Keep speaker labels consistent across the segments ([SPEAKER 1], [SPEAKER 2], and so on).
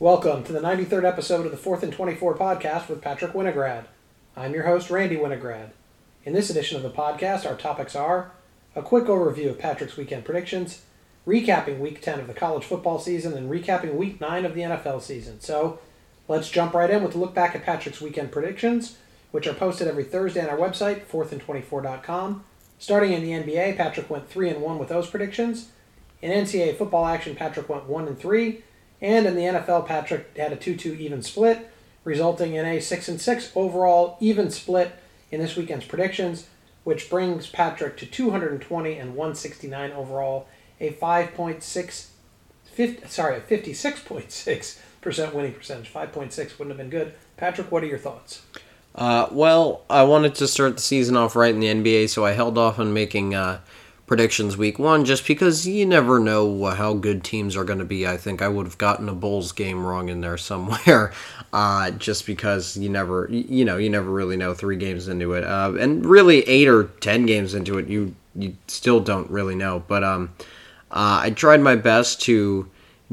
[SPEAKER 1] Welcome to the 93rd episode of the 4th and 24 podcast with Patrick Winograd. I'm your host, Randy Winograd. In this edition of the podcast, our topics are a quick overview of Patrick's weekend predictions, recapping week 10 of the college football season, and recapping week 9 of the NFL season. So let's jump right in with a look back at Patrick's weekend predictions, which are posted every Thursday on our website, 4thand24.com. Starting in the NBA, Patrick went 3 and 1 with those predictions. In NCAA football action, Patrick went 1 and 3 and in the NFL, Patrick had a 2 2 even split, resulting in a 6 and 6 overall even split in this weekend's predictions, which brings Patrick to 220 and 169 overall, a 5.6 50, sorry, a 56.6% winning percentage. 5.6 wouldn't have been good. Patrick, what are your thoughts?
[SPEAKER 2] Uh, well, I wanted to start the season off right in the NBA, so I held off on making uh, predictions week one just because you never know how good teams are going to be. I think I would have gotten a Bulls game wrong in there somewhere, uh, just because you never, you know, you never really know three games into it, uh, and really eight or ten games into it, you you still don't really know. But um, uh, I tried my best to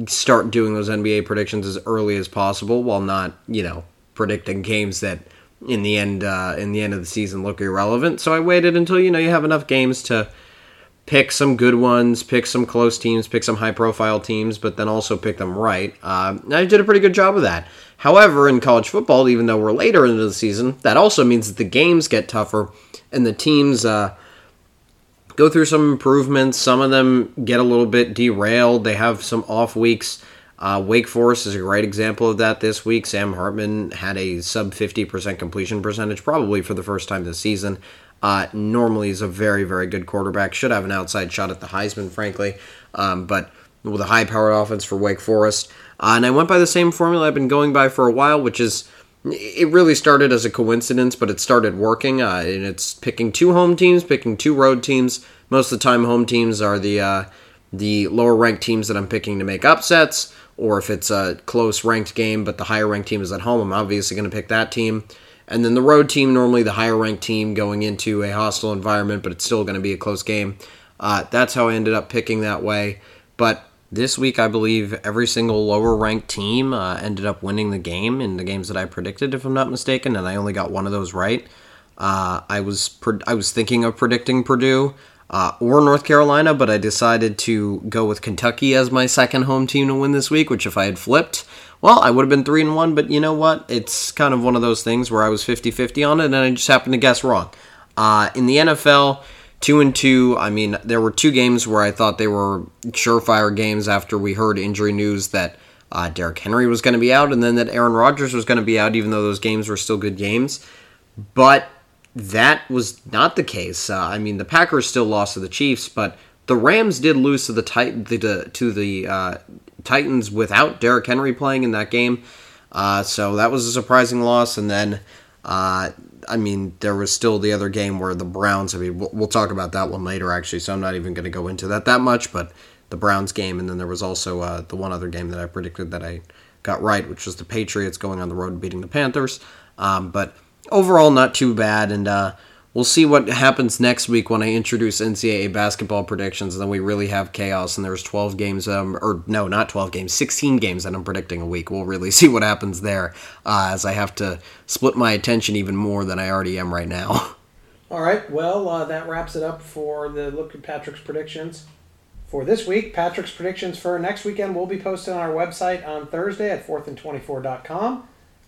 [SPEAKER 2] start doing those NBA predictions as early as possible, while not, you know, predicting games that in the end uh, in the end of the season look irrelevant. So I waited until you know you have enough games to pick some good ones, pick some close teams, pick some high profile teams, but then also pick them right. Uh, I did a pretty good job of that. However, in college football, even though we're later into the season, that also means that the games get tougher and the teams uh, go through some improvements. Some of them get a little bit derailed, they have some off weeks. Uh, Wake Forest is a great example of that this week. Sam Hartman had a sub 50% completion percentage, probably for the first time this season. Uh, normally is a very, very good quarterback. Should have an outside shot at the Heisman, frankly. Um, but with a high powered offense for Wake Forest. Uh, and I went by the same formula I've been going by for a while, which is it really started as a coincidence, but it started working. Uh, and it's picking two home teams, picking two road teams. Most of the time, home teams are the uh, the lower ranked teams that I'm picking to make upsets, or if it's a close ranked game, but the higher ranked team is at home, I'm obviously going to pick that team. And then the road team, normally the higher ranked team going into a hostile environment, but it's still going to be a close game. Uh, that's how I ended up picking that way. But this week, I believe every single lower ranked team uh, ended up winning the game in the games that I predicted, if I'm not mistaken, and I only got one of those right. Uh, I was I was thinking of predicting Purdue uh, or North Carolina, but I decided to go with Kentucky as my second home team to win this week. Which, if I had flipped, well, I would have been 3 and 1, but you know what? It's kind of one of those things where I was 50 50 on it and I just happened to guess wrong. Uh, in the NFL, 2 and 2, I mean, there were two games where I thought they were surefire games after we heard injury news that uh, Derrick Henry was going to be out and then that Aaron Rodgers was going to be out, even though those games were still good games. But that was not the case. Uh, I mean, the Packers still lost to the Chiefs, but the Rams did lose to the the, to the uh, Titans without Derrick Henry playing in that game. Uh, so that was a surprising loss. And then, uh, I mean, there was still the other game where the Browns, I mean, we'll, we'll talk about that one later, actually. So I'm not even going to go into that that much. But the Browns game. And then there was also uh, the one other game that I predicted that I got right, which was the Patriots going on the road and beating the Panthers. Um, but overall, not too bad. And, uh, we'll see what happens next week when I introduce NCAA basketball predictions, and then we really have chaos. And there's 12 games, um, or no, not 12 games, 16 games that I'm predicting a week. We'll really see what happens there, uh, as I have to split my attention even more than I already am right now.
[SPEAKER 1] All right, well, uh, that wraps it up for the look at Patrick's predictions for this week. Patrick's predictions for next weekend will be posted on our website on Thursday at 4thand24.com.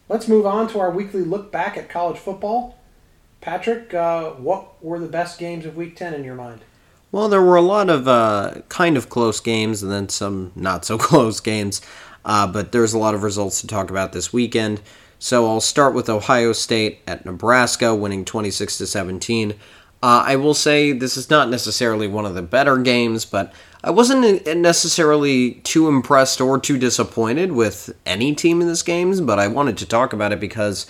[SPEAKER 1] Let's move on to our weekly look back at college football. Patrick, uh, what were the best games of Week 10 in your mind?
[SPEAKER 2] Well, there were a lot of uh, kind of close games and then some not so close games, uh, but there's a lot of results to talk about this weekend. So I'll start with Ohio State at Nebraska, winning 26 to 17. Uh, I will say this is not necessarily one of the better games, but I wasn't necessarily too impressed or too disappointed with any team in this game. But I wanted to talk about it because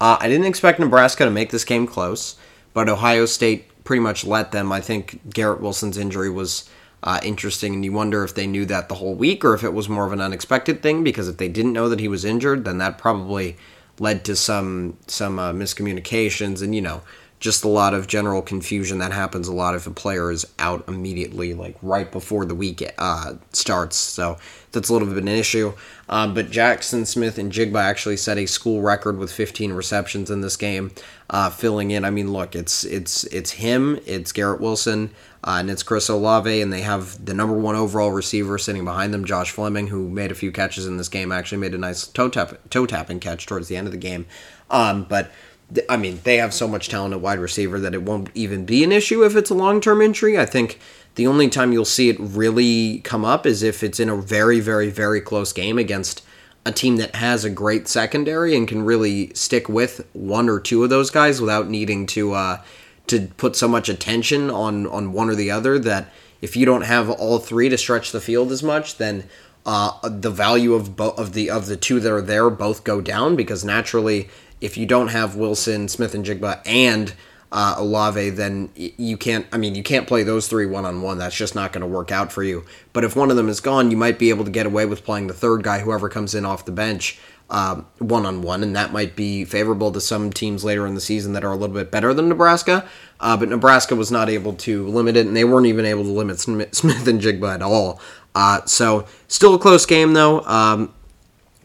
[SPEAKER 2] uh, I didn't expect Nebraska to make this game close, but Ohio State pretty much let them. I think Garrett Wilson's injury was uh, interesting, and you wonder if they knew that the whole week or if it was more of an unexpected thing. Because if they didn't know that he was injured, then that probably led to some some uh, miscommunications, and you know just a lot of general confusion that happens a lot if a player is out immediately, like right before the week uh, starts. So that's a little bit of an issue. Um, but Jaxon Smith-Njigba actually set a school record with 15 receptions in this game, uh, filling in. I mean, look, it's it's it's him, it's Garrett Wilson, uh, and it's Chris Olave, and they have the number one overall receiver sitting behind them, Josh Fleming, who made a few catches in this game. Actually, made a nice toe tap toe tapping catch towards the end of the game. Um, but I mean, they have so much talent at wide receiver that it won't even be an issue if it's a long term injury. I think the only time you'll see it really come up is if it's in a very, very, very close game against a team that has a great secondary and can really stick with one or two of those guys without needing to uh, to put so much attention on on one or the other. That if you don't have all three to stretch the field as much, then uh, the value of both of the of the two that are there both go down because naturally if you don't have Wilson, Smith-Njigba, and uh, Olave, then you can't. I mean, you can't play those three one on one. That's just not going to work out for you. But if one of them is gone, you might be able to get away with playing the third guy, whoever comes in off the bench, one on one, and that might be favorable to some teams later in the season that are a little bit better than Nebraska. Uh, but Nebraska was not able to limit it, and they weren't even able to limit Smith-Njigba at all. Uh, so still a close game though, um,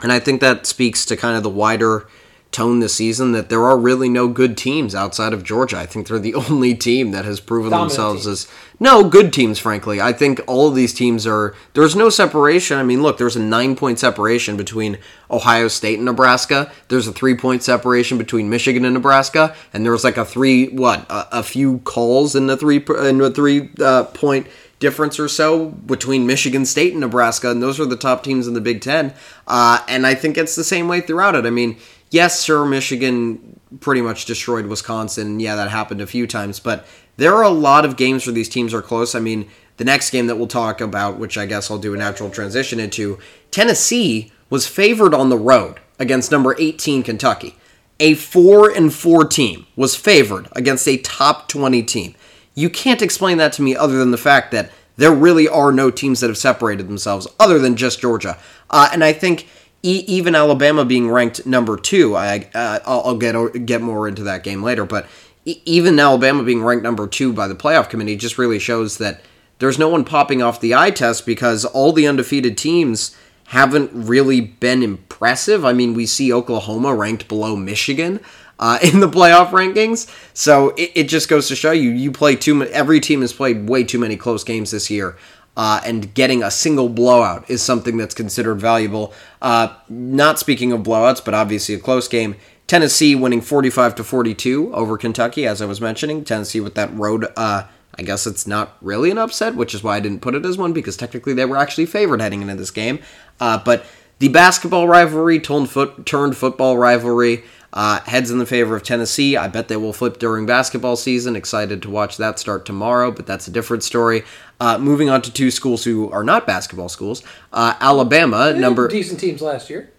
[SPEAKER 2] and I think that speaks to kind of the wider tone this season that there are really no good teams outside of Georgia. I think they're the only team that has proven Dominant themselves team. as no good teams. Frankly, I think all of these teams are. There's no separation. I mean, look, there's a nine point separation between Ohio State and Nebraska. There's a three point separation between Michigan and Nebraska, and there was like a three what a, a few calls in the three in the three uh, point difference or so between Michigan State and Nebraska, and those are the top teams in the Big Ten. Uh, and I think it's the same way throughout it. I mean, yes, sure, Michigan pretty much destroyed Wisconsin. Yeah, that happened a few times, but there are a lot of games where these teams are close. I mean, the next game that we'll talk about, which I guess I'll do a natural transition into, Tennessee was favored on the road against number 18 Kentucky. A 4 and 4 team was favored against a top 20 team. You can't explain that to me other than the fact that there really are no teams that have separated themselves other than just Georgia. Uh, and I think e- even Alabama being ranked number two, I uh, I'll, get get more into that game later, but e- even Alabama being ranked number two by the playoff committee just really shows that there's no one popping off the eye test because all the undefeated teams haven't really been impressive. I mean, we see Oklahoma ranked below Michigan. Uh, in the playoff rankings, so it, it just goes to show you you play too. Every team has played way too many close games this year, uh, and getting a single blowout is something that's considered valuable. Uh, not speaking of blowouts, but obviously a close game. Tennessee winning 45 to 42 over Kentucky, as I was mentioning. Tennessee with that road. Uh, I guess it's not really an upset, which is why I didn't put it as one because technically they were actually favored heading into this game. Uh, but the basketball rivalry turned, foot, turned football rivalry. Uh, heads in the favor of Tennessee. I bet they will flip during basketball season. Excited to watch that start tomorrow, but that's a different story. Uh, moving on to two schools who are not basketball schools. Uh, Alabama, number
[SPEAKER 1] decent teams last year.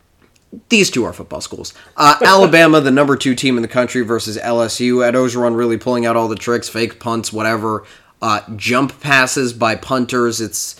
[SPEAKER 2] These two are football schools. Uh, Alabama, the number two team in the country, versus LSU. Ed Orgeron really pulling out all the tricks, fake punts, whatever, uh, jump passes by punters. It's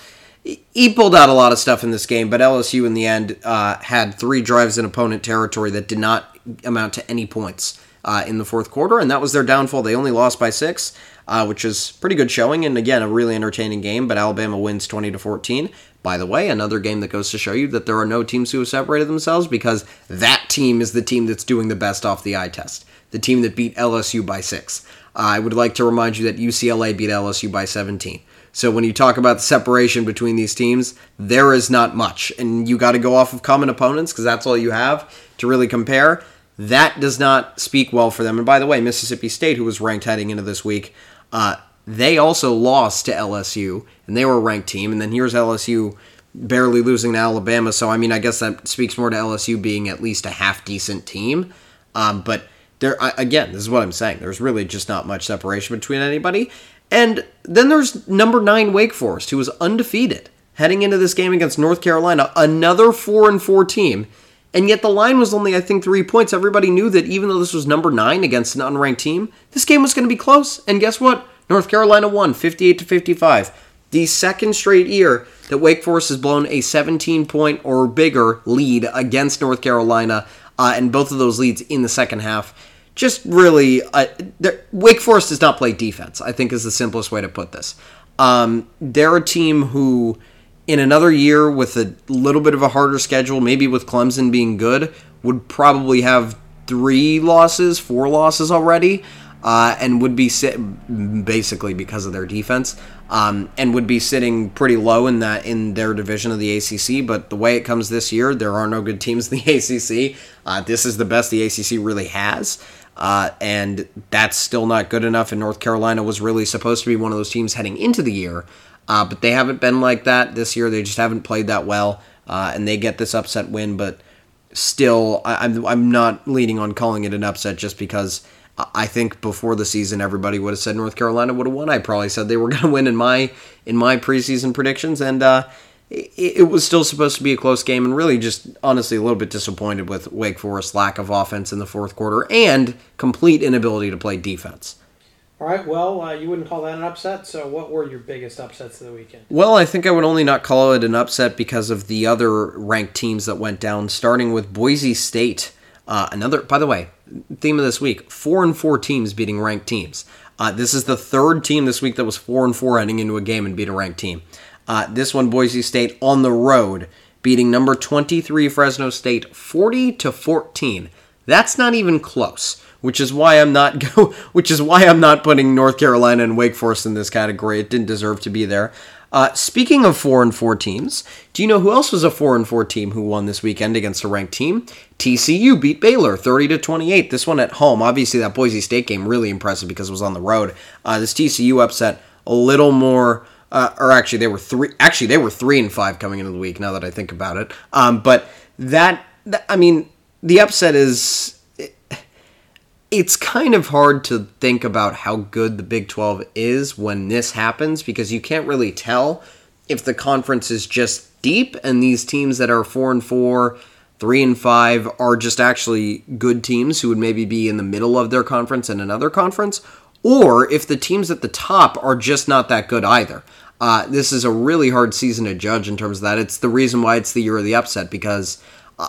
[SPEAKER 2] he pulled out a lot of stuff in this game, but LSU in the end uh, had three drives in opponent territory that did not amount to any points uh, in the fourth quarter, and that was their downfall. They only lost by six, uh, which is pretty good showing, and again, a really entertaining game. But Alabama wins twenty to fourteen. By the way, another game that goes to show you that there are no teams who have separated themselves because that team is the team that's doing the best off the eye test. The team that beat LSU by six. Uh, I would like to remind you that UCLA beat LSU by 17. So when you talk about the separation between these teams, there is not much. And you got to go off of common opponents because that's all you have to really compare. That does not speak well for them. And by the way, Mississippi State, who was ranked heading into this week, uh, they also lost to LSU, and they were a ranked team. And then here's LSU barely losing to Alabama. So, I mean, I guess that speaks more to LSU being at least a half decent team. Um, but there, again, this is what I'm saying. There's really just not much separation between anybody. And then there's number nine Wake Forest, who was undefeated heading into this game against North Carolina, another four and four team. And yet the line was only, I think, three points. Everybody knew that even though this was number nine against an unranked team, this game was going to be close. And guess what? North Carolina won 58 to 55. The second straight year that Wake Forest has blown a 17 point or bigger lead against North Carolina, uh, and both of those leads in the second half. Just really, uh, Wake Forest does not play defense. I think is the simplest way to put this. Um, they're a team who, in another year with a little bit of a harder schedule, maybe with Clemson being good, would probably have three losses, four losses already uh, and would be sit basically because of their defense, um, and would be sitting pretty low in that in their division of the ACC. But the way it comes this year, there are no good teams in the ACC. Uh, this is the best the ACC really has. Uh, and that's still not good enough. And North Carolina was really supposed to be one of those teams heading into the year, uh, but they haven't been like that this year. They just haven't played that well, uh, and they get this upset win. But still, I, I'm I'm not leaning on calling it an upset just because I think before the season, everybody would have said North Carolina would have won. I probably said they were going to win in my in my preseason predictions, and uh, it, it, was still supposed to be a close game. And really, just honestly, a little bit disappointed with Wake Forest's lack of offense in the fourth quarter and complete inability to play defense.
[SPEAKER 1] All right. Well, uh, you wouldn't call that an upset. So, what were your biggest upsets of the weekend?
[SPEAKER 2] Well, I think I would only not call it an upset because of the other ranked teams that went down, starting with Boise State. Uh, another, by the way, theme of this week: four and four teams beating ranked teams. Uh, this is the third team this week that was four and four heading into a game and beat a ranked team. Uh, this one, Boise State on the road, beating number 23 Fresno State 40 to 14. That's not even close, which is why I'm not go, which is why I'm not putting North Carolina and Wake Forest in this category. It didn't deserve to be there. Uh, speaking of four and four teams, do you know who else was a four and four team who won this weekend against a ranked team? TCU beat Baylor thirty to twenty eight. This one at home. Obviously, that Boise State game really impressive because it was on the road. Uh, this TCU upset a little more. Uh, or actually, they were three. Actually, they were three and five coming into the week. Now that I think about it, um, but that, that I mean, the upset is it's kind of hard to think about how good the Big 12 is when this happens because you can't really tell if the conference is just deep and these teams that are 4 and 4, 3 and 5 are just actually good teams who would maybe be in the middle of their conference in another conference or if the teams at the top are just not that good either. Uh, this is a really hard season to judge in terms of that. It's the reason why it's the year of the upset because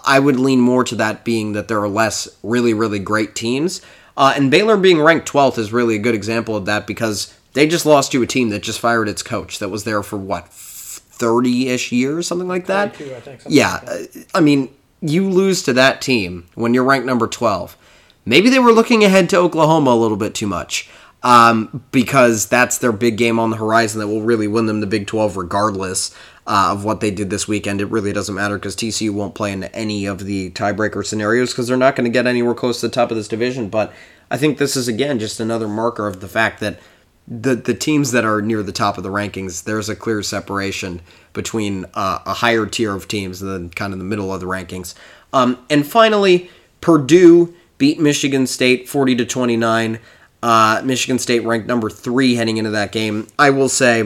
[SPEAKER 2] I would lean more to that being that there are less really, really great teams. Uh, and Baylor being ranked 12th is really a good example of that because they just lost to a team that just fired its coach that was there for what, 30 ish years, something like that?
[SPEAKER 1] I think,
[SPEAKER 2] yeah.
[SPEAKER 1] Like that.
[SPEAKER 2] Uh, I mean, you lose to that team when you're ranked number 12. Maybe they were looking ahead to Oklahoma a little bit too much um, because that's their big game on the horizon that will really win them the Big 12 regardless uh, of what they did this weekend. It really doesn't matter because TCU won't play in any of the tiebreaker scenarios because they're not going to get anywhere close to the top of this division. But I think this is, again, just another marker of the fact that the, the teams that are near the top of the rankings, there's a clear separation between uh, a higher tier of teams and then kind of the middle of the rankings. Um, and finally, Purdue beat Michigan State 40 to 29. Uh, Michigan State ranked number three heading into that game. I will say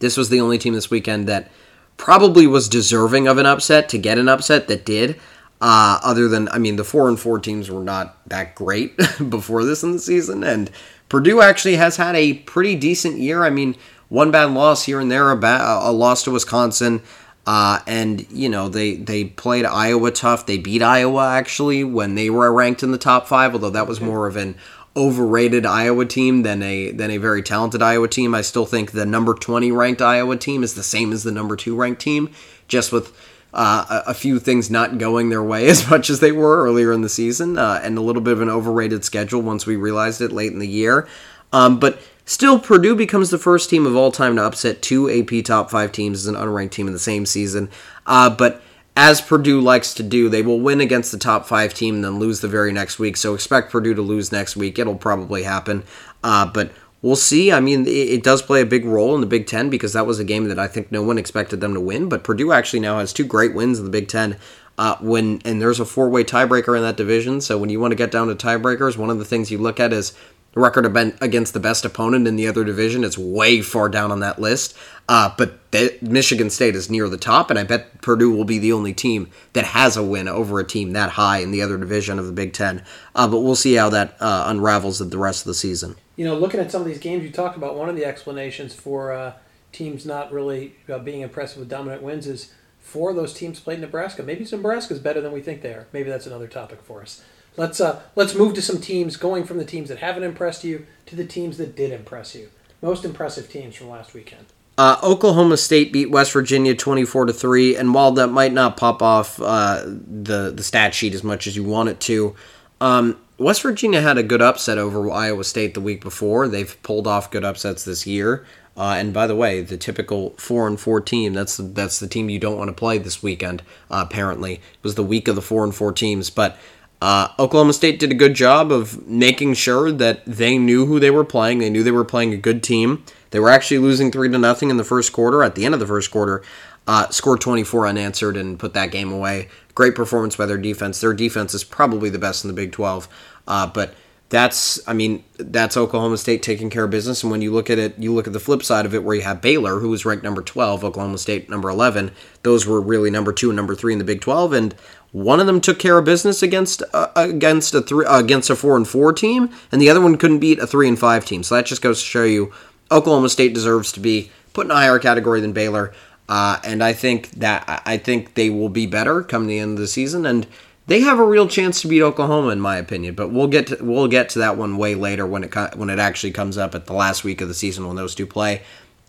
[SPEAKER 2] this was the only team this weekend that probably was deserving of an upset to get an upset that did. Uh, other than, I mean, the four and four teams were not that great before this in the season, and Purdue actually has had a pretty decent year. I mean, one bad loss here and there, a, bad, a loss to Wisconsin, uh, and you know they they played Iowa tough. They beat Iowa actually when they were ranked in the top five, although that was more of an overrated Iowa team than a than a very talented Iowa team. I still think the number 20 ranked Iowa team is the same as the number 2 ranked team just with uh, a, a, few things not going their way as much as they were earlier in the season uh, and a little bit of an overrated schedule once we realized it late in the year. Um, but still, Purdue becomes the first team of all time to upset two AP top 5 teams as an unranked team in the same season. Uh, but as Purdue likes to do, they will win against the top five team and then lose the very next week. So expect Purdue to lose next week. It'll probably happen. Uh, but we'll see. I mean, it, it, does play a big role in the Big Ten because that was a game that I think no one expected them to win. But Purdue actually now has two great wins in the Big Ten. Uh, when and there's a four way tiebreaker in that division. So when you want to get down to tiebreakers, one of the things you look at is record against the best opponent in the other division. It's way far down on that list. Uh, but Michigan State is near the top, and I bet Purdue will be the only team that has a win over a team that high in the other division of the Big Ten. Uh, but we'll see how that uh, unravels the rest of the season.
[SPEAKER 1] You know, looking at some of these games, you talked about one of the explanations for uh, teams not really uh, being impressive with dominant wins is four of those teams played Nebraska. Maybe Nebraska is better than we think they are. Maybe that's another topic for us. Let's uh, let's move to some teams going from the teams that haven't impressed you to the teams that did impress you. Most impressive teams from last weekend.
[SPEAKER 2] Uh, Oklahoma State beat West Virginia twenty four to three, and while that might not pop off uh, the the stat sheet as much as you want it to, um, West Virginia had a good upset over Iowa State the week before. They've pulled off good upsets this year. Uh, and by the way, the typical four and four team that's the, that's the team you don't want to play this weekend. Uh, apparently, it was the week of the four and four teams, but. Uh, Oklahoma State did a good job of making sure that they knew who they were playing. They knew they were playing a good team. They were actually losing three to nothing in the first quarter. At the end of the first quarter, uh, scored 24 unanswered and put that game away. Great performance by their defense. Their defense is probably the best in the Big 12. Uh, but that's, I mean, that's Oklahoma State taking care of business. And when you look at it, you look at the flip side of it, where you have Baylor, who was ranked number 12, Oklahoma State number 11. Those were really number two and number three in the Big 12. And one of them took care of business against uh, against a three uh, against a four and four team, and the other one couldn't beat a three and five team. So that just goes to show you Oklahoma State deserves to be put in a higher category than Baylor. Uh, and I think that I think they will be better come the end of the season, and they have a real chance to beat Oklahoma, in my opinion. But we'll get to, we'll get to that one way later when it when it actually comes up at the last week of the season when those two play.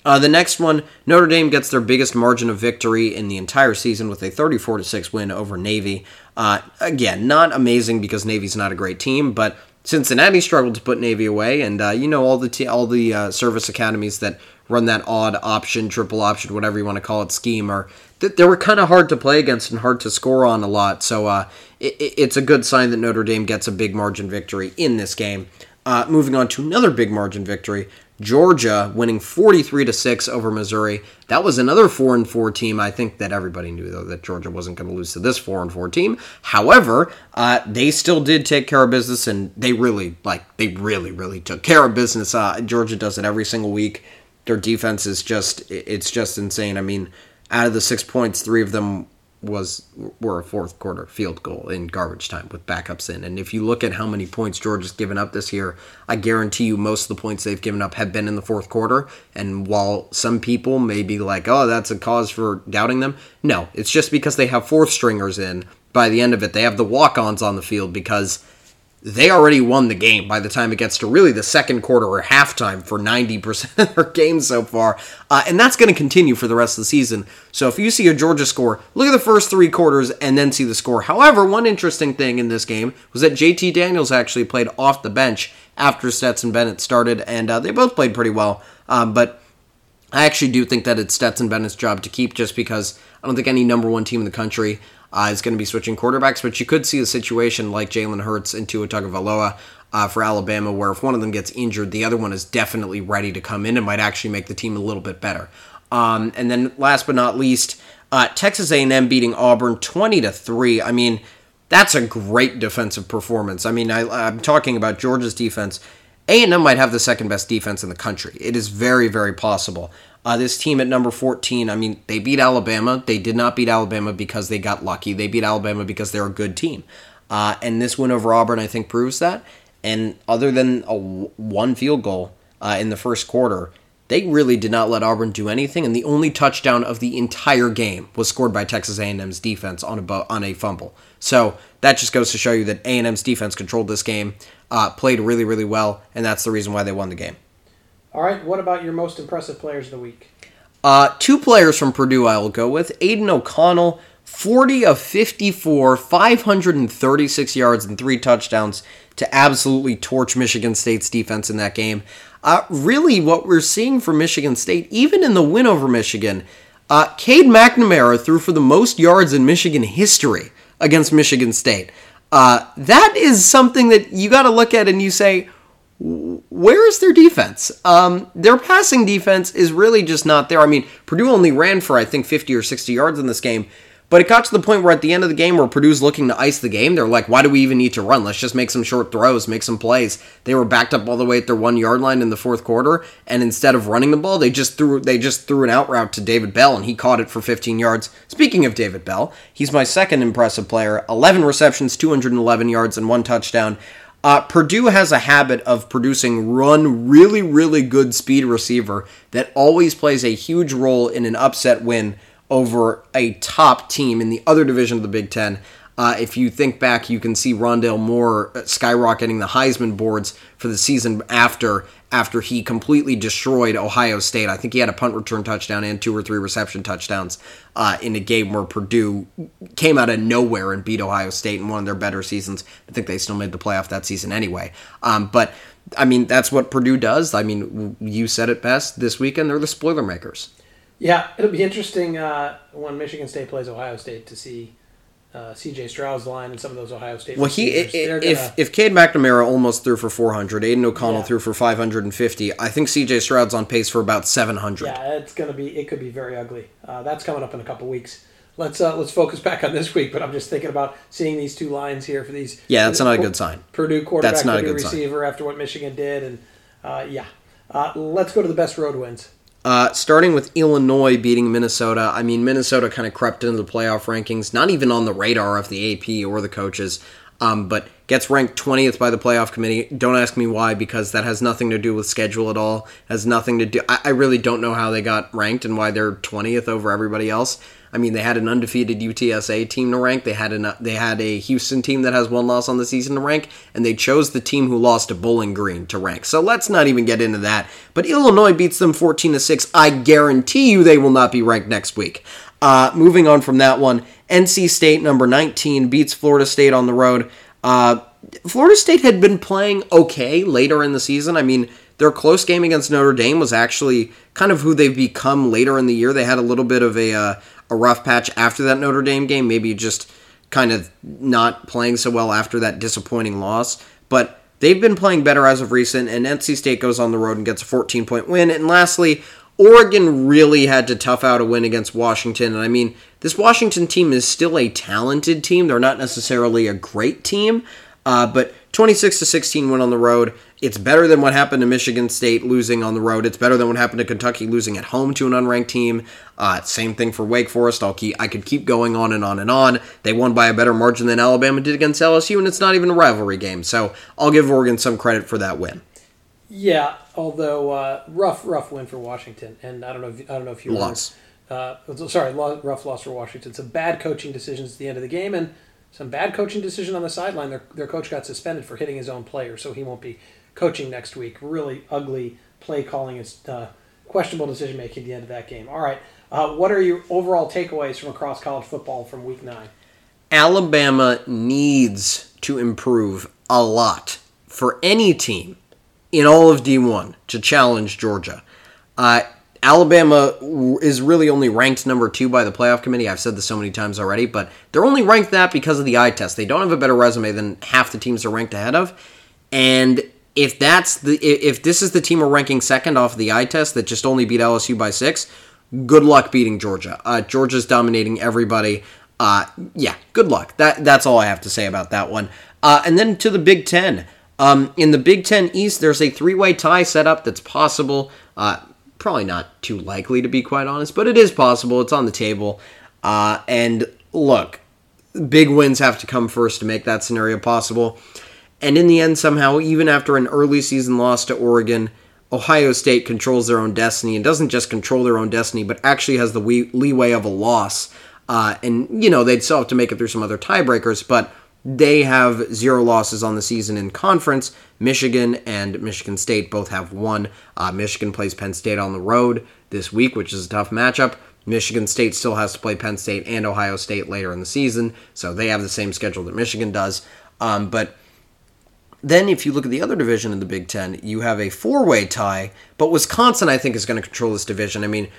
[SPEAKER 2] Uh, the next one, Notre Dame gets their biggest margin of victory in the entire season with a 34 to six win over Navy. Uh, again, not amazing because Navy's not a great team, but Cincinnati struggled to put Navy away, and uh, you know all the t- all the uh, service academies that run that odd option, triple option, whatever you want to call it, scheme are they were kind of hard to play against and hard to score on a lot. So uh, it, it's a good sign that Notre Dame gets a big margin victory in this game. Uh, moving on to another big margin victory, Georgia winning 43 to 6 over Missouri. That was another 4 and 4 team. I think that everybody knew though that Georgia wasn't going to lose to this 4 and 4 team. However, uh, they still did take care of business and they really like they really really took care of business. Uh, Georgia does it every single week. Their defense is just it's just insane. I mean, out of the 6 points, 3 of them was were a fourth quarter field goal in garbage time with backups in. And if you look at how many points Georgia's given up this year, I guarantee you most of the points they've given up have been in the fourth quarter. And while some people may be like, "Oh, that's a cause for doubting them," no, it's just because they have fourth stringers in. By the end of it, they have the walk-ons on the field because they already won the game by the time it gets to really the second quarter or halftime for 90% of their games so far. Uh, and that's going to continue for the rest of the season. So if you see a Georgia score, look at the first three quarters and then see the score. However, one interesting thing in this game was that JT Daniels actually played off the bench after Stetson Bennett started, and uh, they both played pretty well. Um, but I actually do think that it's Stetson Bennett's job to keep just because I don't think any number one team in the country uh, is going to be switching quarterbacks, but you could see a situation like Jalen Hurts and Tua Tagovailoa uh, for Alabama, where if one of them gets injured, the other one is definitely ready to come in and might actually make the team a little bit better. Um, and then last but not least, uh, Texas A&M beating Auburn 20 to three. I mean, that's a great defensive performance. I mean, I, I'm talking about Georgia's defense. A&M might have the second best defense in the country. It is very, very possible. Uh, this team at number 14, I mean, they beat Alabama. They did not beat Alabama because they got lucky. They beat Alabama because they're a good team. Uh, and this win over Auburn, I think, proves that. And other than a one field goal uh, in the first quarter, they really did not let Auburn do anything. And the only touchdown of the entire game was scored by Texas A&M's defense on a on a fumble. So that just goes to show you that A&M's defense controlled this game, uh, played really, really well, and that's the reason why they won the game.
[SPEAKER 1] All right, what about your most impressive players of the week?
[SPEAKER 2] Uh, two players from Purdue I will go with. Aidan O'Connell, 40 of 54, 536 yards and three touchdowns to absolutely torch Michigan State's defense in that game. Uh, really, what we're seeing from Michigan State, even in the win over Michigan, uh, Cade McNamara threw for the most yards in Michigan history against Michigan State. Uh, that is something that you got to look at and you say, where is their defense? Um, their passing defense is really just not there. I mean, Purdue only ran for, I think, 50 or 60 yards in this game, but it got to the point where at the end of the game where Purdue's looking to ice the game, they're like, why do we even need to run? Let's just make some short throws, make some plays. They were backed up all the way at their one yard line in the fourth quarter, and instead of running the ball, they just threw they just threw an out route to David Bell, and he caught it for 15 yards. Speaking of David Bell, he's my second impressive player. 11 receptions, 211 yards, and one touchdown. Uh, Purdue has a habit of producing run really, really good speed receiver that always plays a huge role in an upset win over a top team in the other division of the Big Ten. Uh, if you think back, you can see Rondale Moore uh, skyrocketing the Heisman boards for the season after after he completely destroyed Ohio State. I think he had a punt return touchdown and two or three reception touchdowns uh, in a game where Purdue came out of nowhere and beat Ohio State in one of their better seasons. I think they still made the playoff that season anyway. Um, but I mean, that's what Purdue does. I mean, you said it best this weekend. They're the spoiler makers.
[SPEAKER 1] Yeah, it'll be interesting uh, when Michigan State plays Ohio State to see uh, C.J. Stroud's line and some of those Ohio State.
[SPEAKER 2] Well, he if
[SPEAKER 1] gonna-
[SPEAKER 2] if Cade McNamara almost threw for 400, Aidan O'Connell
[SPEAKER 1] Yeah.
[SPEAKER 2] threw for 550. I think C.J. Stroud's on pace for about 700.
[SPEAKER 1] yeah, it's gonna be it could be very ugly. Uh, that's coming up in a couple weeks. Let's uh, let's focus back on this week. But I'm just thinking about seeing these two lines here for these.
[SPEAKER 2] Yeah, that's not a good sign.
[SPEAKER 1] Purdue quarterback,
[SPEAKER 2] That's not a
[SPEAKER 1] Purdue
[SPEAKER 2] good sign.
[SPEAKER 1] receiver after what Michigan did, and uh, yeah. Uh, let's go to the best road wins.
[SPEAKER 2] Uh, starting with Illinois beating Minnesota. I mean, Minnesota kind of crept into the playoff rankings, not even on the radar of the AP or the coaches, um, but gets ranked 20th by the playoff committee. Don't ask me why, because that has nothing to do with schedule at all. Has nothing to do. I, I really don't know how they got ranked and why they're 20th over everybody else. I mean, they had an undefeated UTSA team to rank. They had an they had a Houston team that has one loss on the season to rank, and they chose the team who lost to Bowling Green to rank. So let's not even get into that. But Illinois beats them 14 to six. I guarantee you they will not be ranked next week. Uh, moving on from that one, NC State number 19 beats Florida State on the road. Uh, Florida State had been playing okay later in the season. I mean, their close game against Notre Dame was actually kind of who they've become later in the year. They had a little bit of a uh, a rough patch after that Notre Dame game, maybe just kind of not playing so well after that disappointing loss. But they've been playing better as of recent, and NC State goes on the road and gets a 14 point win. And lastly, Oregon really had to tough out a win against Washington. And I mean, this Washington team is still a talented team. They're not necessarily a great team, uh, but 26 to 16 win on the road. It's better than what happened to Michigan State losing on the road. It's better than what happened to Kentucky losing at home to an unranked team. Uh, same thing for Wake Forest. I'll keep, I could keep going on and on and on. They won by a better margin than Alabama did against LSU, and it's not even a rivalry game. So I'll give Oregon some credit for that win.
[SPEAKER 1] Yeah, although uh, rough, rough win for Washington, and I don't know, if, I don't know if you
[SPEAKER 2] Loss.
[SPEAKER 1] Uh, sorry, rough loss for Washington. Some bad coaching decisions at the end of the game, and some bad coaching decision on the sideline. Their, their coach got suspended for hitting his own player, so he won't be coaching next week. Really ugly play calling and uh, questionable decision making at the end of that game. All right, uh, what are your overall takeaways from across college football from Week Nine?
[SPEAKER 2] Alabama needs to improve a lot for any team in all of D1 to challenge Georgia. Uh, Alabama is really only ranked number two by the playoff committee. I've said this so many times already, but they're only ranked that because of the eye test. They don't have a better resume than half the teams they're ranked ahead of. And if that's the if this is the team we're ranking second off of the eye test that just only beat LSU by six, good luck beating Georgia. Uh, Georgia's dominating everybody. Uh, yeah, good luck. That that's all I have to say about that one. Uh, and then to the Big Ten. Um, in the Big Ten East, there's a three-way tie set up that's possible. Uh, probably not too likely to be quite honest, but it is possible. It's on the table. Uh, and look, big wins have to come first to make that scenario possible. And in the end, somehow, even after an early season loss to Oregon, Ohio State controls their own destiny and doesn't just control their own destiny, but actually has the leeway of a loss. Uh, and, you know, they'd still have to make it through some other tiebreakers, but they have zero losses on the season in conference. Michigan and Michigan State both have one. Uh, Michigan plays Penn State on the road this week, which is a tough matchup. Michigan State still has to play Penn State and Ohio State later in the season, so they have the same schedule that Michigan does. Um, but then, if you look at the other division in the Big Ten, you have a four way tie, but Wisconsin, I think, is going to control this division. I mean,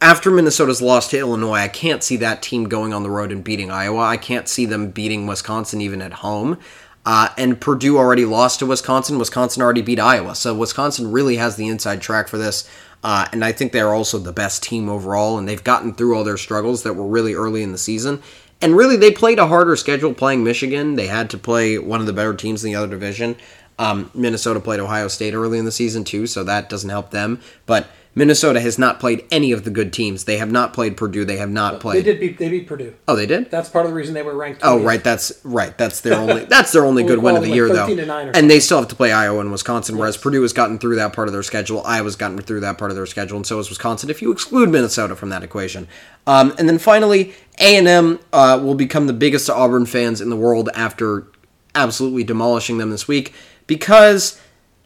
[SPEAKER 2] after Minnesota's loss to Illinois, I can't see that team going on the road and beating Iowa. I can't see them beating Wisconsin even at home. Uh, and Purdue already lost to Wisconsin. Wisconsin already beat Iowa. So Wisconsin really has the inside track for this. Uh, and I think they're also the best team overall. And they've gotten through all their struggles that were really early in the season. And really, they played a harder schedule playing Michigan. They had to play one of the better teams in the other division. Um, Minnesota played Ohio State early in the season, too, so that doesn't help them. But Minnesota has not played any of the good teams. They have not played Purdue. They have not played.
[SPEAKER 1] They did beat they beat Purdue.
[SPEAKER 2] Oh, they did.
[SPEAKER 1] That's part of the reason they were ranked.
[SPEAKER 2] Oh, right. That's right. That's their only. That's their only good win of the
[SPEAKER 1] them
[SPEAKER 2] year, though.
[SPEAKER 1] to 9 or
[SPEAKER 2] And they still have to play Iowa and Wisconsin, whereas
[SPEAKER 1] Yes.
[SPEAKER 2] Purdue has gotten through that part of their schedule. Iowa's gotten through that part of their schedule, and so has Wisconsin. If you exclude Minnesota from that equation, um, and then finally, A and M uh, will become the biggest Auburn fans in the world after absolutely demolishing them this week because.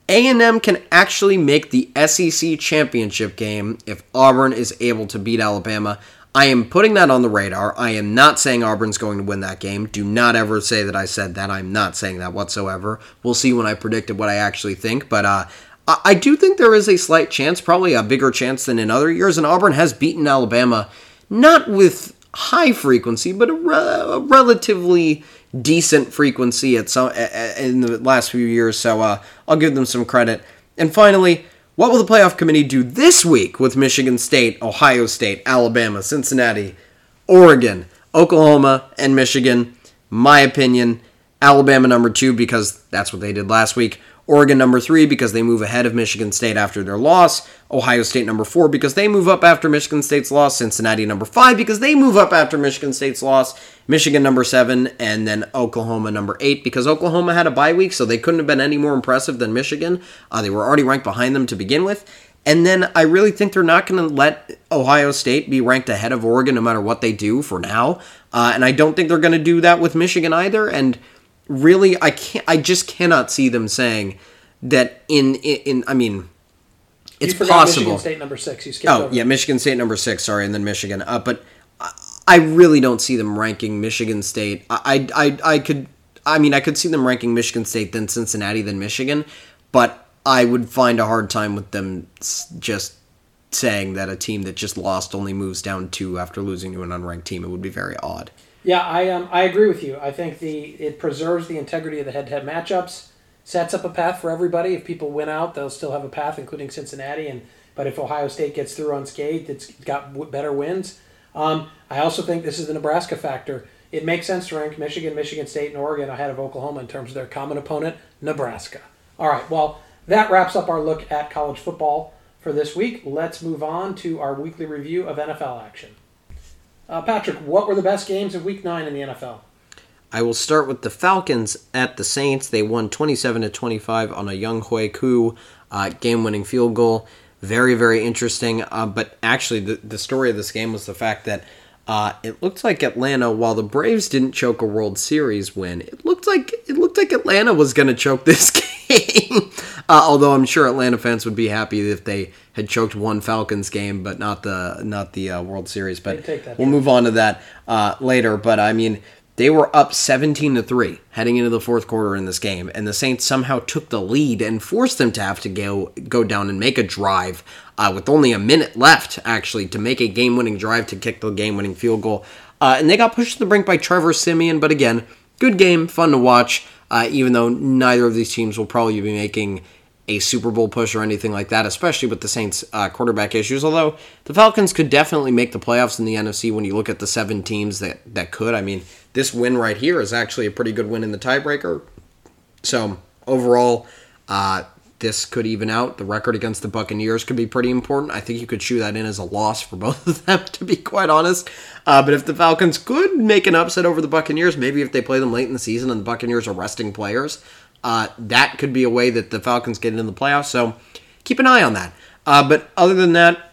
[SPEAKER 2] A&M can actually make the SEC championship game if Auburn is able to beat Alabama. I am putting that on the radar. I am not saying Auburn's going to win that game. Do not ever say that I said that. I'm not saying that whatsoever. We'll see when I predicted what I actually think, but uh, I I do think there is a slight chance, probably a bigger chance than in other years, and Auburn has beaten Alabama not with high frequency, but a, re- a relatively decent frequency at some a- a- in the last few years. So uh, I'll give them some credit. And finally, what will the playoff committee do this week with Michigan State, Ohio State, Alabama, Cincinnati, Oregon, Oklahoma, and Michigan? My opinion, Alabama number two because that's what they did last week. Oregon number three because they move ahead of Michigan State after their loss. Ohio State number four because they move up after Michigan State's loss. Cincinnati number five because they move up after Michigan State's loss. Michigan number seven, and then Oklahoma number eight because Oklahoma had a bye week, so they couldn't have been any more impressive than Michigan. Uh, they were already ranked behind them to begin with. And then I really think they're not going to let Ohio State be ranked ahead of Oregon no matter what they do for now. Uh, and I don't think they're going to do that with Michigan either. And really, I can't. I just cannot see them saying that in in. in I mean, it's possible.
[SPEAKER 1] Michigan State number six. You skipped
[SPEAKER 2] Oh
[SPEAKER 1] over.
[SPEAKER 2] yeah, Michigan State number six. Sorry, and then Michigan. Uh, but I, I really don't see them ranking Michigan State. I, I I I could. I mean, I could see them ranking Michigan State, then Cincinnati, then Michigan. But I would find a hard time with them just saying that a team that just lost only moves down two after losing to an unranked team. It would be very odd.
[SPEAKER 1] Yeah, I um, I agree with you. I think the it preserves the integrity of the head-to-head matchups, sets up a path for everybody. If people win out, they'll still have a path, including Cincinnati. And but if Ohio State gets through unscathed, it's got better wins. Um, I also think this is the Nebraska factor. It makes sense to rank Michigan, Michigan State, and Oregon ahead of Oklahoma in terms of their common opponent, Nebraska. All right, well, that wraps up our look at college football for this week. Let's move on to our weekly review of NFL action. Uh, Patrick, what were the best games of Week Nine in the NFL?
[SPEAKER 2] I will start with the Falcons at the Saints. They won 27 to 25 on a Younghoe Koo uh, game-winning field goal. Very, very interesting. Uh, but actually, the, the story of this game was the fact that uh, it looked like Atlanta, while the Braves didn't choke a World Series win, it looked like it looked like Atlanta was going to choke this game. uh, although I'm sure Atlanta fans would be happy if they had choked one Falcons game, but not the not the uh, World Series. But
[SPEAKER 1] They'd take that
[SPEAKER 2] we'll move on to that uh, later. But I mean, they were up 17 to 3 heading into the fourth quarter in this game, and the Saints somehow took the lead and forced them to have to go go down and make a drive uh, with only a minute left, actually, to make a game winning drive to kick the game winning field goal. Uh, and they got pushed to the brink by Trevor Siemian, but again, good game, fun to watch, uh, even though neither of these teams will probably be making a Super Bowl push or anything like that, especially with the Saints' uh, quarterback issues. Although the Falcons could definitely make the playoffs in the NFC when you look at the seven teams that, that could. I mean, this win right here is actually a pretty good win in the tiebreaker. So overall, uh, this could even out. The record against the Buccaneers could be pretty important. I think you could shoe that in as a loss for both of them, to be quite honest. Uh, but if the Falcons could make an upset over the Buccaneers, maybe if they play them late in the season and the Buccaneers are resting players, uh, that could be a way that the Falcons get into the playoffs. So keep an eye on that. Uh, but other than that,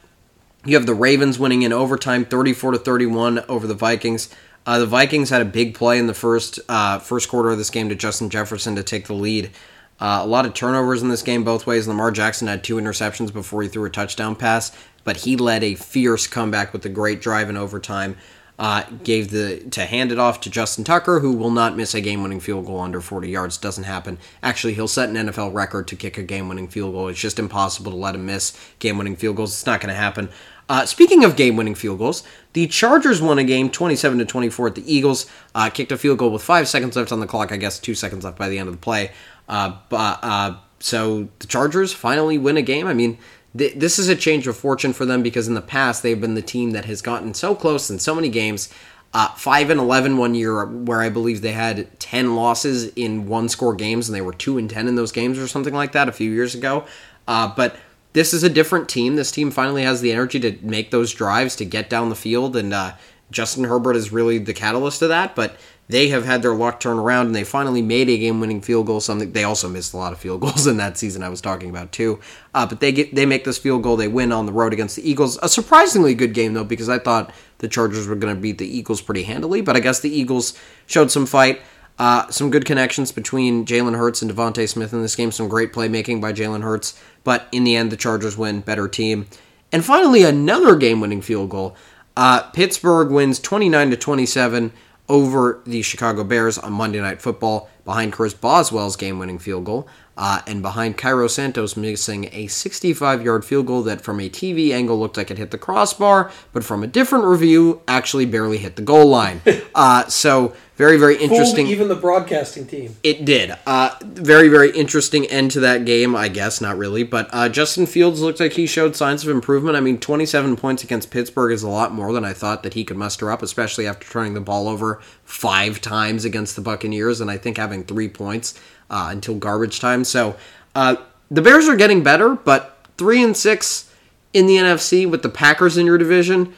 [SPEAKER 2] you have the Ravens winning in overtime, 34 to 31 over the Vikings. Uh, the Vikings had a big play in the first uh, first quarter of this game to Justin Jefferson to take the lead. Uh, a lot of turnovers in this game both ways. Lamar Jackson had two interceptions before he threw a touchdown pass, but he led a fierce comeback with a great drive in overtime. Uh, gave the to hand it off to Justin Tucker, who will not miss a game-winning field goal under 40 yards. Doesn't happen. Actually, he'll set an NFL record to kick a game-winning field goal. It's just impossible to let him miss game-winning field goals. It's not going to happen. Uh, speaking of game-winning field goals, the Chargers won a game 27 to 24 at the Eagles. Uh, kicked a field goal with five seconds left on the clock. I guess two seconds left by the end of the play. Uh, but uh, so the Chargers finally win a game. I mean, th- this is a change of fortune for them because in the past they've been the team that has gotten so close in so many games. Uh, five and 11 one year, where I believe they had 10 losses in one score games, and they were two and 10 in those games or something like that a few years ago. Uh, but this is a different team. This team finally has the energy to make those drives to get down the field, and uh, Justin Herbert is really the catalyst of that. But they have had their luck turn around, and they finally made a game-winning field goal. Something they also missed a lot of field goals in that season. I was talking about too. Uh, but they get they make this field goal. They win on the road against the Eagles. A surprisingly good game though, because I thought the Chargers were going to beat the Eagles pretty handily. But I guess the Eagles showed some fight. Uh, some good connections between Jalen Hurts and DeVonta Smith in this game. Some great playmaking by Jalen Hurts. But in the end, the Chargers win. Better team. And finally, another game-winning field goal. Uh, Pittsburgh wins 29 to 27 over the Chicago Bears on Monday Night Football behind Chris Boswell's game-winning field goal. Uh, and behind Cairo Santos missing a 65 yard field goal that from a TV angle looked like it hit the crossbar, but from a different review actually barely hit the goal line. Uh, so, very, very interesting.
[SPEAKER 1] Fooled even the broadcasting team.
[SPEAKER 2] It did. Uh, very, very interesting end to that game, I guess. Not really. But uh, Justin Fields looked like he showed signs of improvement. I mean, 27 points against Pittsburgh is a lot more than I thought that he could muster up, especially after turning the ball over five times against the Buccaneers and I think having three points uh, until garbage time. So uh, the Bears are getting better, but three and six in the NFC with the Packers in your division.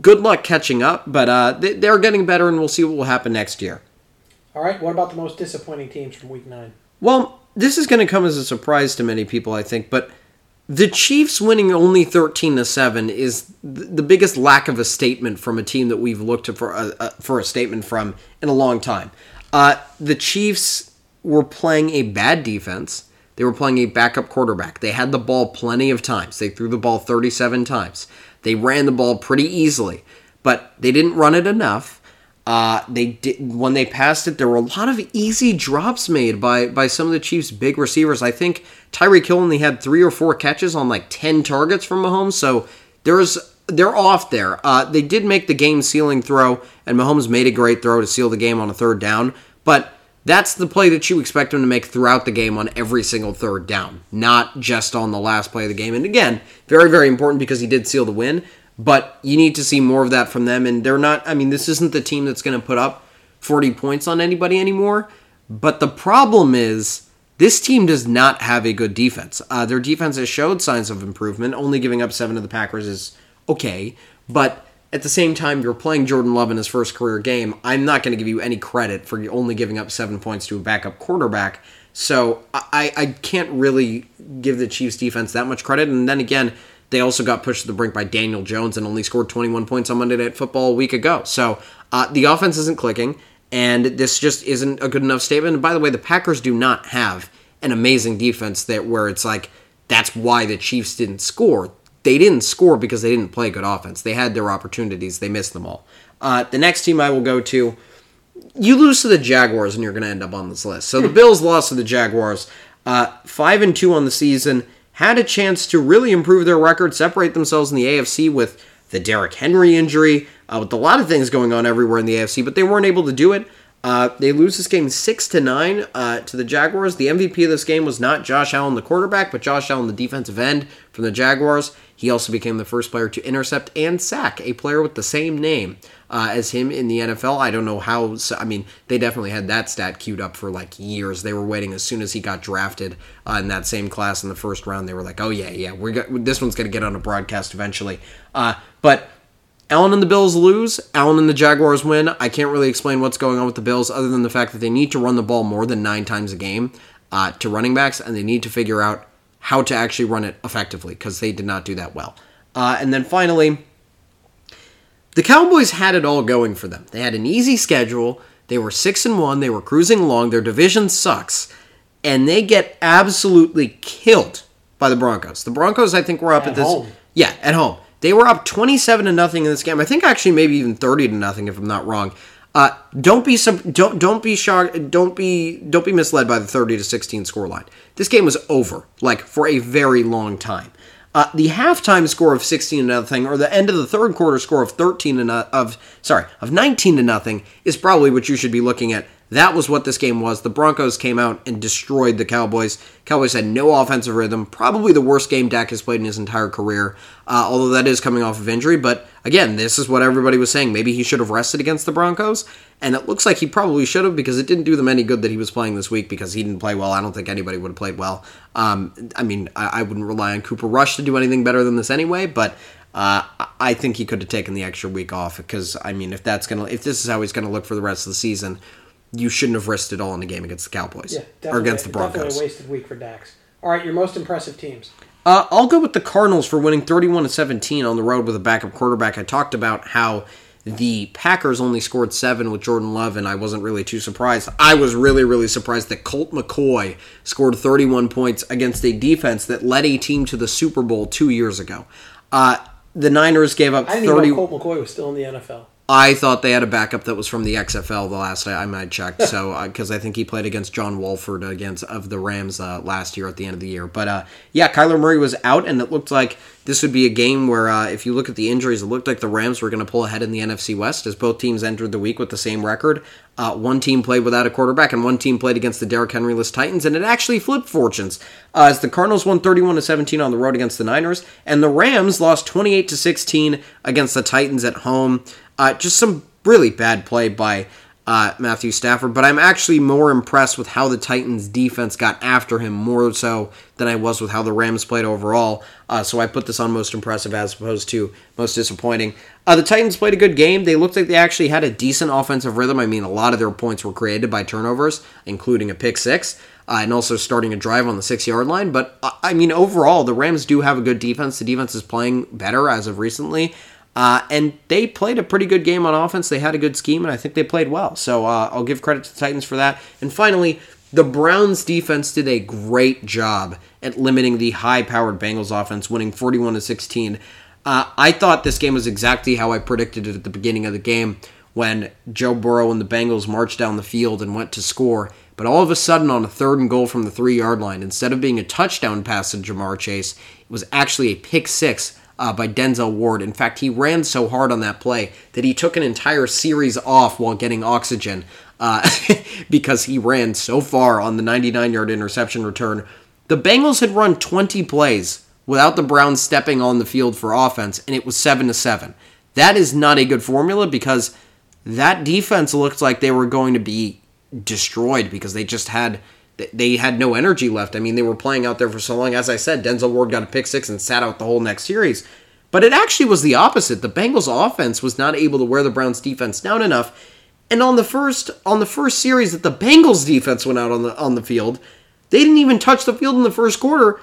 [SPEAKER 2] Good luck catching up, but uh, they, they're getting better, and we'll see what will happen next year.
[SPEAKER 1] All right. What about the most disappointing teams from Week Nine?
[SPEAKER 2] Well, this is going to come as a surprise to many people, I think, but the Chiefs winning only 13 to 7 is the biggest lack of a statement from a team that we've looked for a, a for a statement from in a long time. Uh, the Chiefs were playing a bad defense. They were playing a backup quarterback. They had the ball plenty of times. They threw the ball 37 times. They ran the ball pretty easily, but they didn't run it enough. Uh, they did when they passed it. There were a lot of easy drops made by by some of the Chiefs' big receivers. I think Tyreek Hill only had three or four catches on like ten targets from Mahomes. So there's they're off there. Uh, they did make the game sealing throw, and Mahomes made a great throw to seal the game on a third down. But that's the play that you expect him to make throughout the game on every single third down, not just on the last play of the game. And again, very, very important because he did seal the win, but you need to see more of that from them. And they're not, I mean, this isn't the team that's going to put up 40 points on anybody anymore. But the problem is, this team does not have a good defense. Uh, their defense has showed signs of improvement. Only giving up seven to the Packers is okay, but at the same time, you're playing Jordan Love in his first career game. I'm not going to give you any credit for only giving up seven points to a backup quarterback. So I, I can't really give the Chiefs defense that much credit. And then again, they also got pushed to the brink by Daniel Jones and only scored 21 points on Monday Night Football a week ago. So uh, the offense isn't clicking, and this just isn't a good enough statement. And by the way, the Packers do not have an amazing defense that where it's like that's why the Chiefs didn't score they didn't score because they didn't play good offense. They had their opportunities, they missed them all. Uh, the next team I will go to, you lose to the Jaguars and you're going to end up on this list. So the Bills lost to the Jaguars, uh, five and two on the season, had a chance to really improve their record, separate themselves in the AFC with the Derrick Henry injury, uh, with a lot of things going on everywhere in the AFC, but they weren't able to do it. Uh, they lose this game six to nine uh, to the Jaguars. The MVP of this game was not Josh Allen, the quarterback, but Josh Allen, the defensive end from the Jaguars. He also became the first player to intercept and sack a player with the same name uh, as him in the NFL. I don't know how. I mean, they definitely had that stat queued up for like years. They were waiting as soon as he got drafted uh, in that same class in the first round. They were like, "Oh yeah, yeah, we're this one's going to get on a broadcast eventually." Uh, but Allen and the Bills lose. Allen and the Jaguars win. I can't really explain what's going on with the Bills other than the fact that they need to run the ball more than nine times a game uh, to running backs, and they need to figure out how to actually run it effectively because they did not do that well. Uh, and then finally, the Cowboys had it all going for them. They had an easy schedule. They were six and one. They were cruising along. Their division sucks, and they get absolutely killed by the Broncos. The Broncos, I think, were up
[SPEAKER 1] At
[SPEAKER 2] at, this.
[SPEAKER 1] home.
[SPEAKER 2] Yeah, at home. They were up twenty-seven to nothing in this game. I think actually maybe even thirty to nothing, if I'm not wrong. Uh, don't be don't don't be shocked. Don't be don't be misled by the thirty to sixteen scoreline. This game was over like for a very long time. Uh, the halftime score of sixteen to nothing, or the end of the third quarter score of thirteen to no, of sorry of nineteen to nothing, is probably what you should be looking at That was what this game was. The Broncos came out and destroyed the Cowboys. Cowboys had no offensive rhythm. Probably the worst game Dak has played in his entire career, uh, although that is coming off of injury. But again, this is what everybody was saying. Maybe he should have rested against the Broncos. And it looks like he probably should have because it didn't do them any good that he was playing this week because he didn't play well. I don't think anybody would have played well. Um, I mean, I, I wouldn't rely on Cooper Rush to do anything better than this anyway, but uh, I think he could have taken the extra week off because I mean, if that's gonna, if this is how he's gonna look for the rest of the season, you shouldn't have risked it all in the game against the Cowboys
[SPEAKER 1] Yeah,
[SPEAKER 2] or against the
[SPEAKER 1] definitely
[SPEAKER 2] Broncos.
[SPEAKER 1] a wasted week for Dak's. All right, your most impressive teams.
[SPEAKER 2] Uh, I'll go with the Cardinals for winning 31 to 17 on the road with a backup quarterback. I talked about how the Packers only scored seven with Jordan Love, and I wasn't really too surprised. I was really, really surprised that Colt McCoy scored 31 points against a defense that led a team to the Super Bowl two years ago. Uh, the Niners gave up
[SPEAKER 1] I didn't
[SPEAKER 2] 30.
[SPEAKER 1] know Colt McCoy was still in the NFL.
[SPEAKER 2] I thought they had a backup that was from the XFL the last time I checked. So because I think he played against John Wolford against of the Rams uh, last year at the end of the year. But uh, yeah, Kyler Murray was out, and it looked like this would be a game where uh, if you look at the injuries, it looked like the Rams were going to pull ahead in the NFC West as both teams entered the week with the same record. Uh, one team played without a quarterback, and one team played against the Derrick Henryless Titans, and it actually flipped fortunes uh, as the Cardinals won 31 to 17 on the road against the Niners, and the Rams lost 28 to 16 against the Titans at home. Uh, just some really bad play by uh, Matthew Stafford, but I'm actually more impressed with how the Titans defense got after him more so than I was with how the Rams played overall. Uh, so I put this on most impressive as opposed to most disappointing. Uh, the Titans played a good game. They looked like they actually had a decent offensive rhythm. I mean, a lot of their points were created by turnovers, including a pick six. Uh, and also starting a drive on the six yard line. But uh, I mean, overall, the Rams do have a good defense. The defense is playing better as of recently. Uh, and they played a pretty good game on offense. They had a good scheme, and I think they played well. So uh, I'll give credit to the Titans for that. And finally, the Browns defense did a great job at limiting the high-powered Bengals offense, winning 41 to 16. Uh, I thought this game was exactly how I predicted it at the beginning of the game when Joe Burrow and the Bengals marched down the field and went to score. But all of a sudden, on a third and goal from the three yard line, instead of being a touchdown pass to Ja'Marr Chase, it was actually a pick six uh, by Denzel Ward. In fact, he ran so hard on that play that he took an entire series off while getting oxygen uh, because he ran so far on the 99 yard interception return. The Bengals had run 20 plays without the Browns stepping on the field for offense, and it was 7 to 7. That is not a good formula because that defense looked like they were going to be destroyed because they just had they had no energy left. I mean, they were playing out there for so long. As I said, Denzel Ward got a pick six and sat out the whole next series. But it actually was the opposite. The Bengals offense was not able to wear the Browns defense down enough. And on the first on the first series that the Bengals defense went out on the on the field, they didn't even touch the field in the first quarter.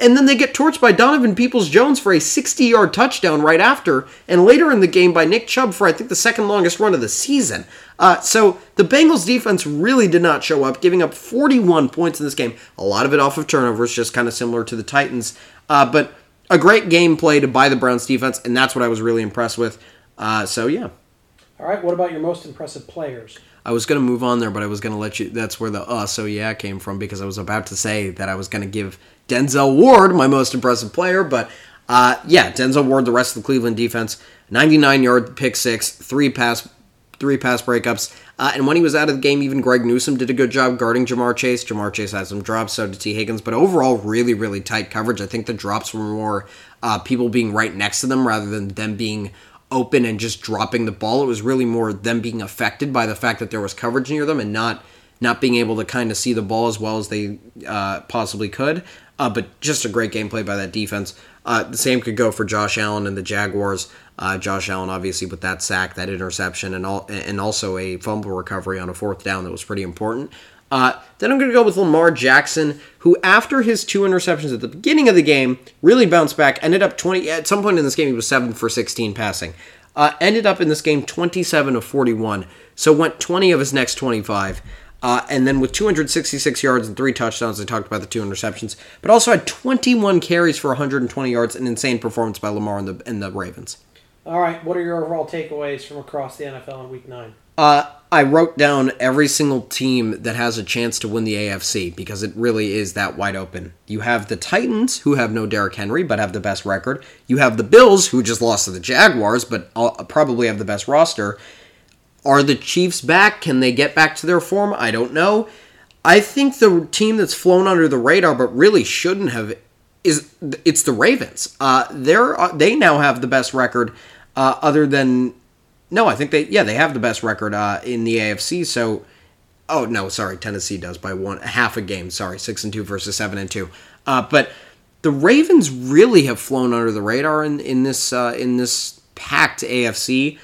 [SPEAKER 2] And then they get torched by Donovan Peoples Jones for a 60 yard touchdown right after, and later in the game by Nick Chubb for, I think, the second longest run of the season. Uh, so the Bengals defense really did not show up, giving up 41 points in this game. A lot of it off of turnovers, just kind of similar to the Titans. Uh, but a great game played by the Browns defense, and that's what I was really impressed with. Uh, so, yeah.
[SPEAKER 1] All right, what about your most impressive players?
[SPEAKER 2] I was going to move on there, but I was going to let you. That's where the uh, so yeah came from because I was about to say that I was going to give Denzel Ward my most impressive player, but uh, yeah, Denzel Ward, the rest of the Cleveland defense, 99 yard pick six, three pass, three pass breakups, uh, and when he was out of the game, even Greg Newsome did a good job guarding Ja'Marr Chase. Ja'Marr Chase had some drops, so did Tee Higgins, but overall, really, really tight coverage. I think the drops were more uh, people being right next to them rather than them being open and just dropping the ball. It was really more them being affected by the fact that there was coverage near them and not not being able to kind of see the ball as well as they uh, possibly could. Uh, but just a great gameplay by that defense. Uh, the same could go for Josh Allen and the Jaguars. Uh, Josh Allen, obviously, with that sack, that interception, and all, and also a fumble recovery on a fourth down that was pretty important. Uh, then I'm going to go with Lamar Jackson, who after his two interceptions at the beginning of the game really bounced back. Ended up 20 at some point in this game he was seven for 16 passing. Uh, ended up in this game 27 of 41, so went 20 of his next 25. Uh, and then with 266 yards and three touchdowns, I talked about the two interceptions, but also had 21 carries for 120 yards, an insane performance by Lamar and the, and the Ravens.
[SPEAKER 1] All right, what are your overall takeaways from across the NFL in Week Nine?
[SPEAKER 2] Uh, I wrote down every single team that has a chance to win the AFC because it really is that wide open. You have the Titans, who have no Derrick Henry but have the best record. You have the Bills, who just lost to the Jaguars but probably have the best roster. Are the Chiefs back? Can they get back to their form? I don't know. I think the team that's flown under the radar but really shouldn't have is it's the Ravens. Uh, they're uh, they now have the best record, uh, other than no, I think they yeah they have the best record uh, in the AFC. So oh no, sorry, Tennessee does by one half a game. Sorry, six and two versus seven and two. Uh, but the Ravens really have flown under the radar in in this uh, in this packed AFC.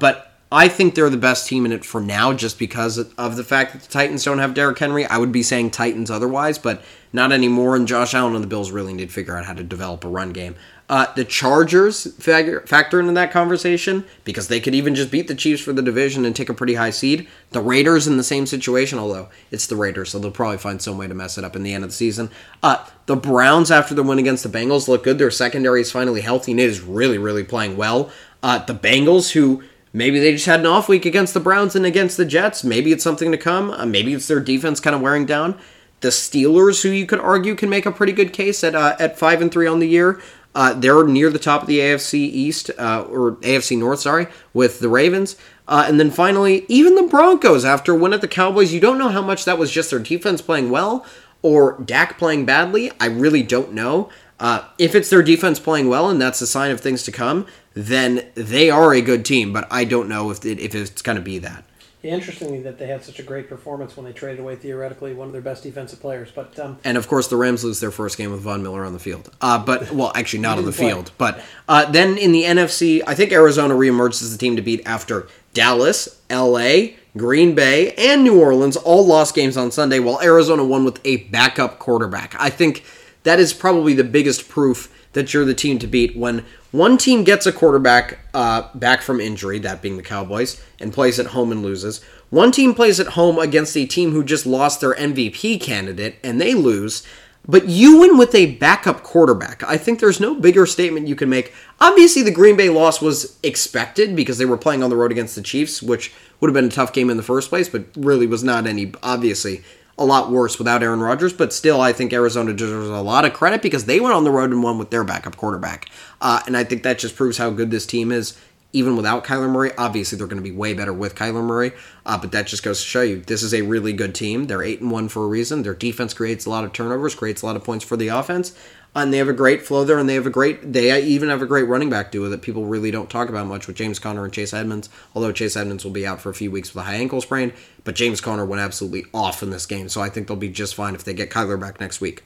[SPEAKER 2] But I think they're the best team in it for now, just because of the fact that the Titans don't have Derrick Henry. I would be saying Titans otherwise, but not anymore. And Josh Allen and the Bills really need to figure out how to develop a run game. Uh, the Chargers factor, into that conversation because they could even just beat the Chiefs for the division and take a pretty high seed. The Raiders in the same situation, although it's the Raiders, so they'll probably find some way to mess it up in the end of the season. Uh, the Browns, after the win against the Bengals, look good. Their secondary is finally healthy and it is really, really playing well. Uh, the Bengals, who Maybe they just had an off week against the Browns and against the Jets. Maybe it's something to come. Uh, maybe it's their defense kind of wearing down. The Steelers, who you could argue can make a pretty good case at uh, at five and three on the year, uh, they're near the top of the AFC East uh, or AFC North, sorry, with the Ravens. Uh, and then finally, even the Broncos, after a win at the Cowboys, you don't know how much that was just their defense playing well or Dak playing badly. I really don't know. Uh, if it's their defense playing well and that's a sign of things to come, then they are a good team. But I don't know if it, if it's going to be that.
[SPEAKER 1] Yeah, interestingly, that they had such a great performance when they traded away theoretically one of their best defensive players. But um,
[SPEAKER 2] and of course, the Rams lose their first game with Von Miller on the field. Uh, but well, actually, not on the play. field. But uh, then in the NFC, I think Arizona reemerged as the team to beat after Dallas, L.A., Green Bay, and New Orleans all lost games on Sunday, while Arizona won with a backup quarterback. I think that is probably the biggest proof that you're the team to beat when one team gets a quarterback uh, back from injury, that being the Cowboys, and plays at home and loses. One team plays at home against a team who just lost their MVP candidate and they lose. But you win with a backup quarterback. I think there's no bigger statement you can make. Obviously, the Green Bay loss was expected because they were playing on the road against the Chiefs, which would have been a tough game in the first place, but really was not any, obviously, a lot worse without Aaron Rodgers, but still, I think Arizona deserves a lot of credit because they went on the road and won with their backup quarterback. Uh, and I think that just proves how good this team is, even without Kyler Murray. Obviously, they're going to be way better with Kyler Murray, uh, but that just goes to show you this is a really good team. They're eight and one for a reason. Their defense creates a lot of turnovers, creates a lot of points for the offense, and they have a great flow there, and they have a great. They even have a great running back duo that people really don't talk about much with James Conner and Chase Edmonds. Although Chase Edmonds will be out for a few weeks with a high ankle sprain, but James Conner went absolutely off in this game, so I think they'll be just fine if they get Kyler back next week.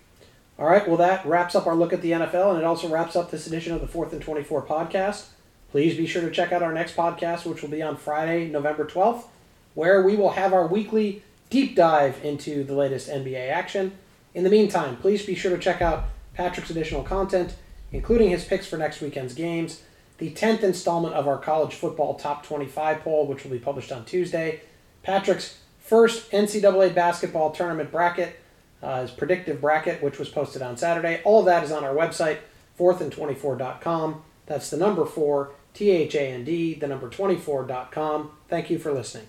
[SPEAKER 1] All right, well that wraps up our look at the NFL, and it also wraps up this edition of the Fourth and Twenty Four podcast. Please be sure to check out our next podcast, which will be on Friday, November twelfth, where we will have our weekly deep dive into the latest NBA action. In the meantime, please be sure to check out Patrick's additional content, including his picks for next weekend's games, the 10th installment of our college football top 25 poll, which will be published on Tuesday, Patrick's first NCAA basketball tournament bracket, uh, his predictive bracket, which was posted on Saturday. All of that is on our website, fourthandtwenty-four.com. That's the number four, T H A N D, the number 24.com. Thank you for listening.